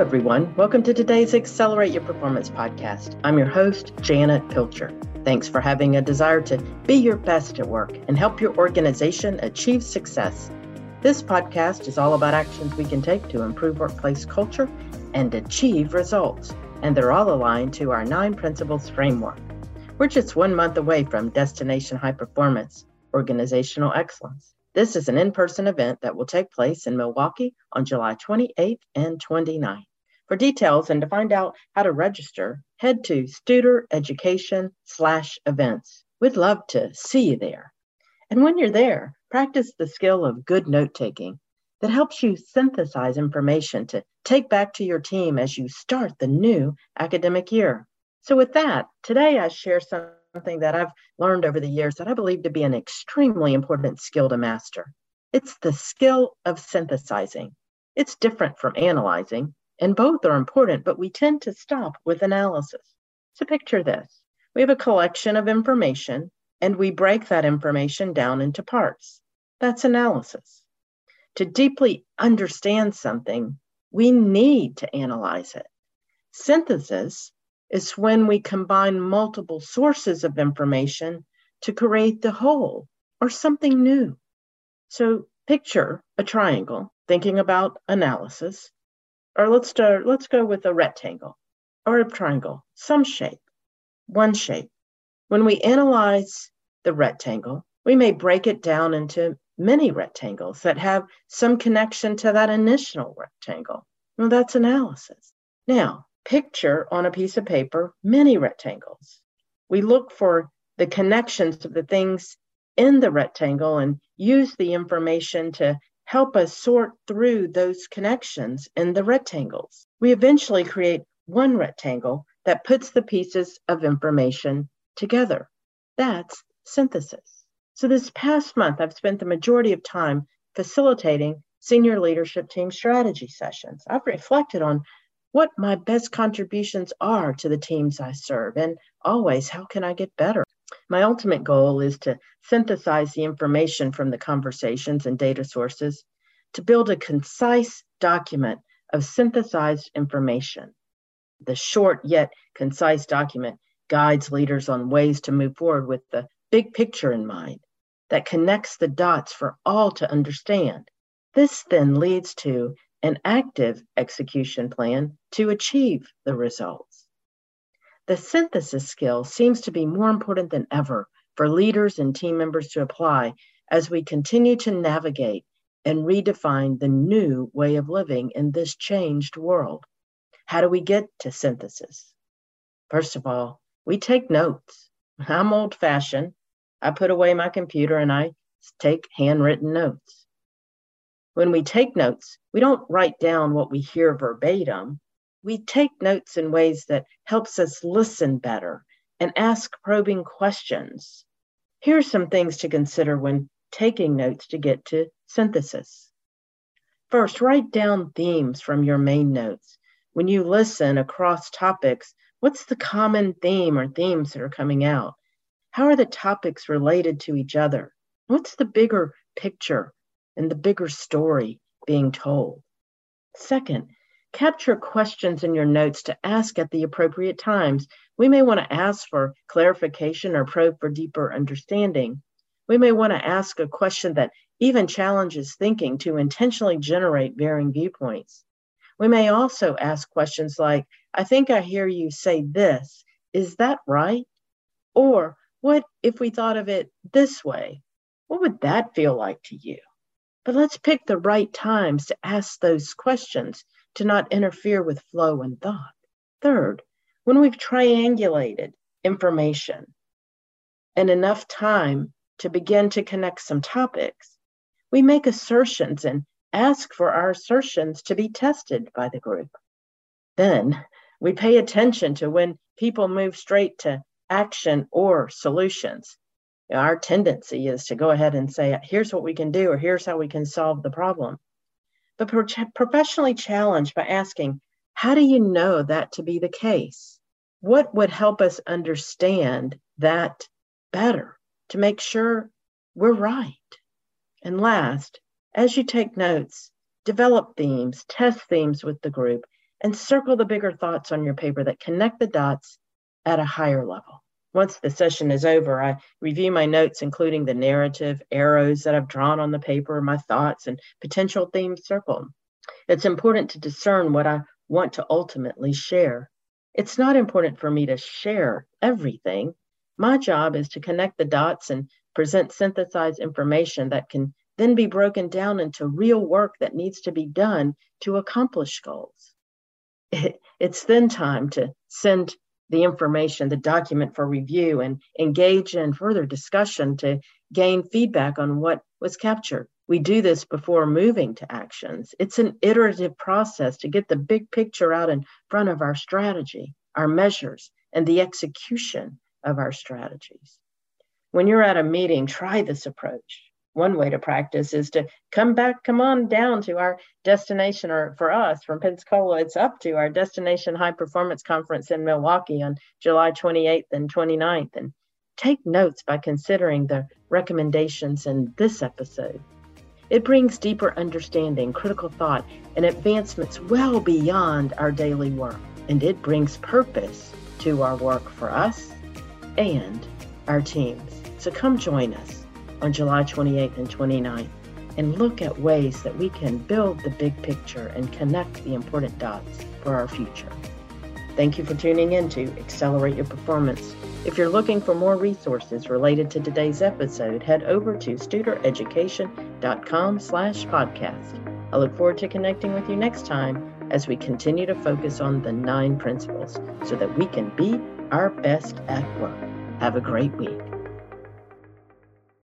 everyone. Welcome to today's Accelerate Your Performance podcast. I'm your host, Janet Pilcher. Thanks for having a desire to be your best at work and help your organization achieve success. This podcast is all about actions we can take to improve workplace culture and achieve results, and they're all aligned to our nine principles framework. We're just one month away from Destination High Performance, Organizational Excellence. This is an in person event that will take place in Milwaukee on July 28th and 29th. For details and to find out how to register, head to Studer Education slash events. We'd love to see you there. And when you're there, practice the skill of good note taking that helps you synthesize information to take back to your team as you start the new academic year. So, with that, today I share something that I've learned over the years that I believe to be an extremely important skill to master. It's the skill of synthesizing. It's different from analyzing, and both are important, but we tend to stop with analysis. So picture this we have a collection of information, and we break that information down into parts. That's analysis. To deeply understand something, we need to analyze it. Synthesis is when we combine multiple sources of information to create the whole or something new. So picture a triangle, thinking about analysis, or let's start, let's go with a rectangle or a triangle, some shape, one shape. When we analyze the rectangle, we may break it down into many rectangles that have some connection to that initial rectangle. Well, that's analysis. Now, picture on a piece of paper many rectangles. We look for the connections of the things in the rectangle and use the information to help us sort through those connections in the rectangles. We eventually create one rectangle that puts the pieces of information together. That's synthesis. So, this past month, I've spent the majority of time facilitating senior leadership team strategy sessions. I've reflected on what my best contributions are to the teams I serve, and always how can I get better. My ultimate goal is to synthesize the information from the conversations and data sources to build a concise document of synthesized information. The short yet concise document guides leaders on ways to move forward with the big picture in mind that connects the dots for all to understand. This then leads to an active execution plan to achieve the results. The synthesis skill seems to be more important than ever for leaders and team members to apply as we continue to navigate and redefine the new way of living in this changed world. How do we get to synthesis? First of all, we take notes. I'm old fashioned. I put away my computer and I take handwritten notes. When we take notes, we don't write down what we hear verbatim. We take notes in ways that helps us listen better and ask probing questions. Here are some things to consider when taking notes to get to synthesis. First, write down themes from your main notes. When you listen across topics, what's the common theme or themes that are coming out? How are the topics related to each other? What's the bigger picture and the bigger story being told. Second, capture questions in your notes to ask at the appropriate times. We may want to ask for clarification or probe for deeper understanding. We may want to ask a question that even challenges thinking to intentionally generate varying viewpoints. We may also ask questions like, I think I hear you say this. Is that right? Or, what if we thought of it this way? What would that feel like to you? But let's pick the right times to ask those questions to not interfere with flow and thought. Third, when we've triangulated information and enough time to begin to connect some topics, we make assertions and ask for our assertions to be tested by the group. Then we pay attention to when people move straight to action or solutions our tendency is to go ahead and say, here's what we can do, or here's how we can solve the problem. But pro- professionally challenged by asking, how do you know that to be the case? What would help us understand that better to make sure we're right? And last, as you take notes, develop themes, test themes with the group, and circle the bigger thoughts on your paper that connect the dots at a higher level. Once the session is over, I review my notes, including the narrative, arrows that I've drawn on the paper, my thoughts, and potential theme circled. It's important to discern what I want to ultimately share. It's not important for me to share everything. My job is to connect the dots and present synthesized information that can then be broken down into real work that needs to be done to accomplish goals. it's then time to send the information, the document for review, and engage in further discussion to gain feedback on what was captured. We do this before moving to actions. It's an iterative process to get the big picture out in front of our strategy, our measures, and the execution of our strategies. When you're at a meeting, try this approach one way to practice is to come back, come on down to our destination, or for us from Pensacola, it's up to our destination high performance conference in Milwaukee on July 28th and 29th. And take notes by considering the recommendations in this episode. It brings deeper understanding, critical thought, and advancements well beyond our daily work. And it brings purpose to our work for us and our teams. So come join us on July 28th and 29th and look at ways that we can build the big picture and connect the important dots for our future. Thank you for tuning in to Accelerate Your Performance. If you're looking for more resources related to today's episode, head over to studereducation.com slash podcast. I look forward to connecting with you next time as we continue to focus on the nine principles so that we can be our best at work. Have a great week.